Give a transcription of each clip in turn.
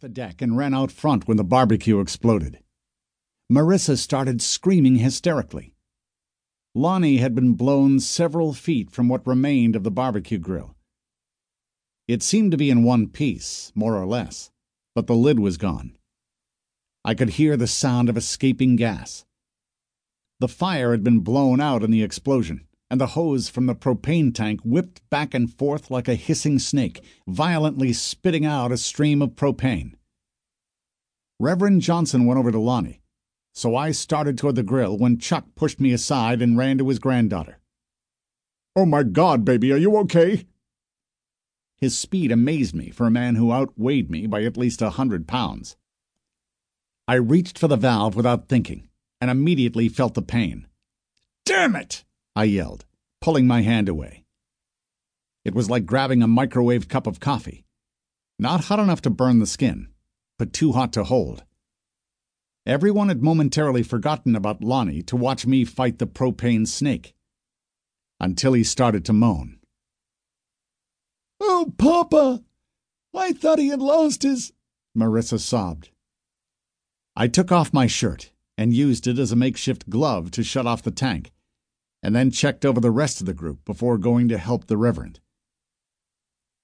the deck and ran out front when the barbecue exploded. Marissa started screaming hysterically. Lonnie had been blown several feet from what remained of the barbecue grill. It seemed to be in one piece, more or less, but the lid was gone. I could hear the sound of escaping gas. The fire had been blown out in the explosion, and the hose from the propane tank whipped back and forth like a hissing snake, violently spitting out a stream of propane. Reverend Johnson went over to Lonnie, so I started toward the grill when Chuck pushed me aside and ran to his granddaughter. Oh my God, baby, are you okay? His speed amazed me for a man who outweighed me by at least a hundred pounds. I reached for the valve without thinking, and immediately felt the pain. Damn it! I yelled, pulling my hand away. It was like grabbing a microwave cup of coffee. Not hot enough to burn the skin, but too hot to hold. Everyone had momentarily forgotten about Lonnie to watch me fight the propane snake. Until he started to moan. Oh, Papa! I thought he had lost his. Marissa sobbed. I took off my shirt and used it as a makeshift glove to shut off the tank, and then checked over the rest of the group before going to help the Reverend.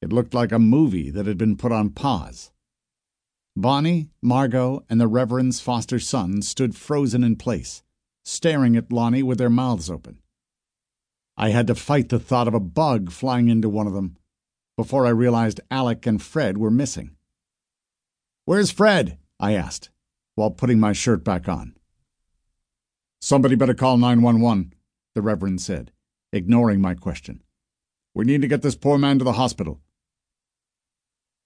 It looked like a movie that had been put on pause. Bonnie, Margot, and the Reverend's foster son stood frozen in place, staring at Lonnie with their mouths open. I had to fight the thought of a bug flying into one of them before I realized Alec and Fred were missing. Where's Fred? I asked, while putting my shirt back on. Somebody better call 911, the Reverend said, ignoring my question. We need to get this poor man to the hospital.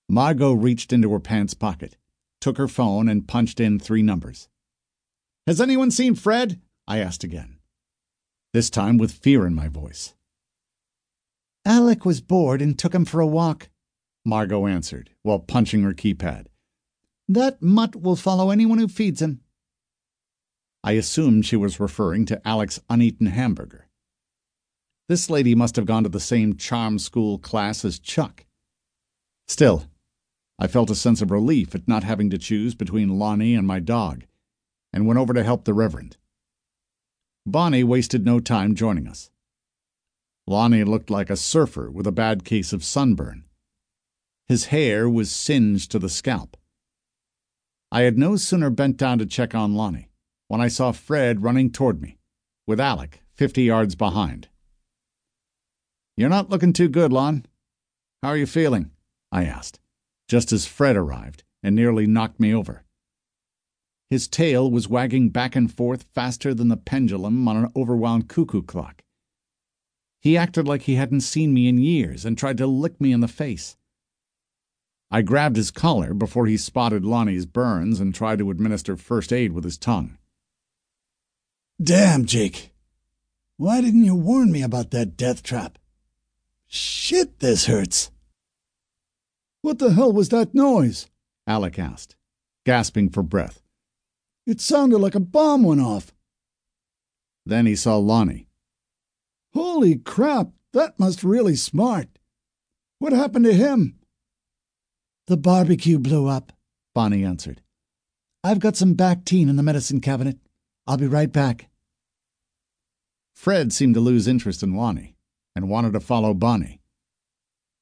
Margot reached into her pants pocket, took her phone, and punched in three numbers. Has anyone seen Fred? I asked again, this time with fear in my voice. Alec was bored and took him for a walk, Margot answered, while punching her keypad. That mutt will follow anyone who feeds him. I assumed she was referring to Alec's uneaten hamburger. This lady must have gone to the same charm school class as Chuck. Still, I felt a sense of relief at not having to choose between Lonnie and my dog, and went over to help the Reverend. Bonnie wasted no time joining us. Lonnie looked like a surfer with a bad case of sunburn. His hair was singed to the scalp. I had no sooner bent down to check on Lonnie when I saw Fred running toward me, with Alec fifty yards behind. You're not looking too good, Lon. How are you feeling? I asked, just as Fred arrived and nearly knocked me over. His tail was wagging back and forth faster than the pendulum on an overwound cuckoo clock. He acted like he hadn't seen me in years and tried to lick me in the face. I grabbed his collar before he spotted Lonnie's burns and tried to administer first aid with his tongue. Damn, Jake. Why didn't you warn me about that death trap? Shit, this hurts. What the hell was that noise? Alec asked, gasping for breath. It sounded like a bomb went off. Then he saw Lonnie. Holy crap, that must really smart. What happened to him? The barbecue blew up, Bonnie answered. I've got some Bactine in the medicine cabinet. I'll be right back. Fred seemed to lose interest in Lonnie and wanted to follow Bonnie.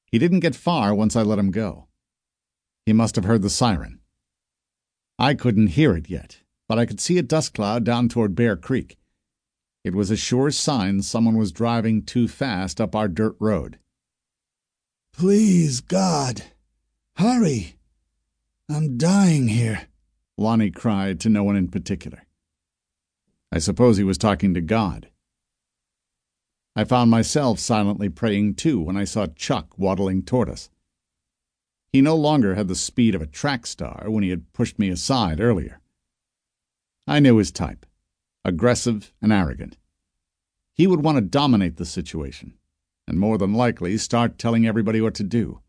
He didn't get far once I let him go. He must have heard the siren. I couldn't hear it yet, but I could see a dust cloud down toward Bear Creek. It was a sure sign someone was driving too fast up our dirt road. Please, God, hurry. I'm dying here, Lonnie cried to no one in particular. I suppose he was talking to God. I found myself silently praying too when I saw Chuck waddling toward us. He no longer had the speed of a track star when he had pushed me aside earlier. I knew his type aggressive and arrogant. He would want to dominate the situation, and more than likely start telling everybody what to do.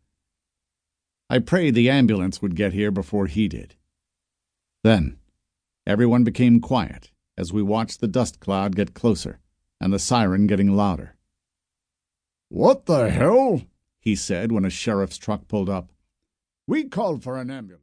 I prayed the ambulance would get here before he did. Then, everyone became quiet as we watched the dust cloud get closer and the siren getting louder. What the hell? he said when a sheriff's truck pulled up. We called for an ambulance.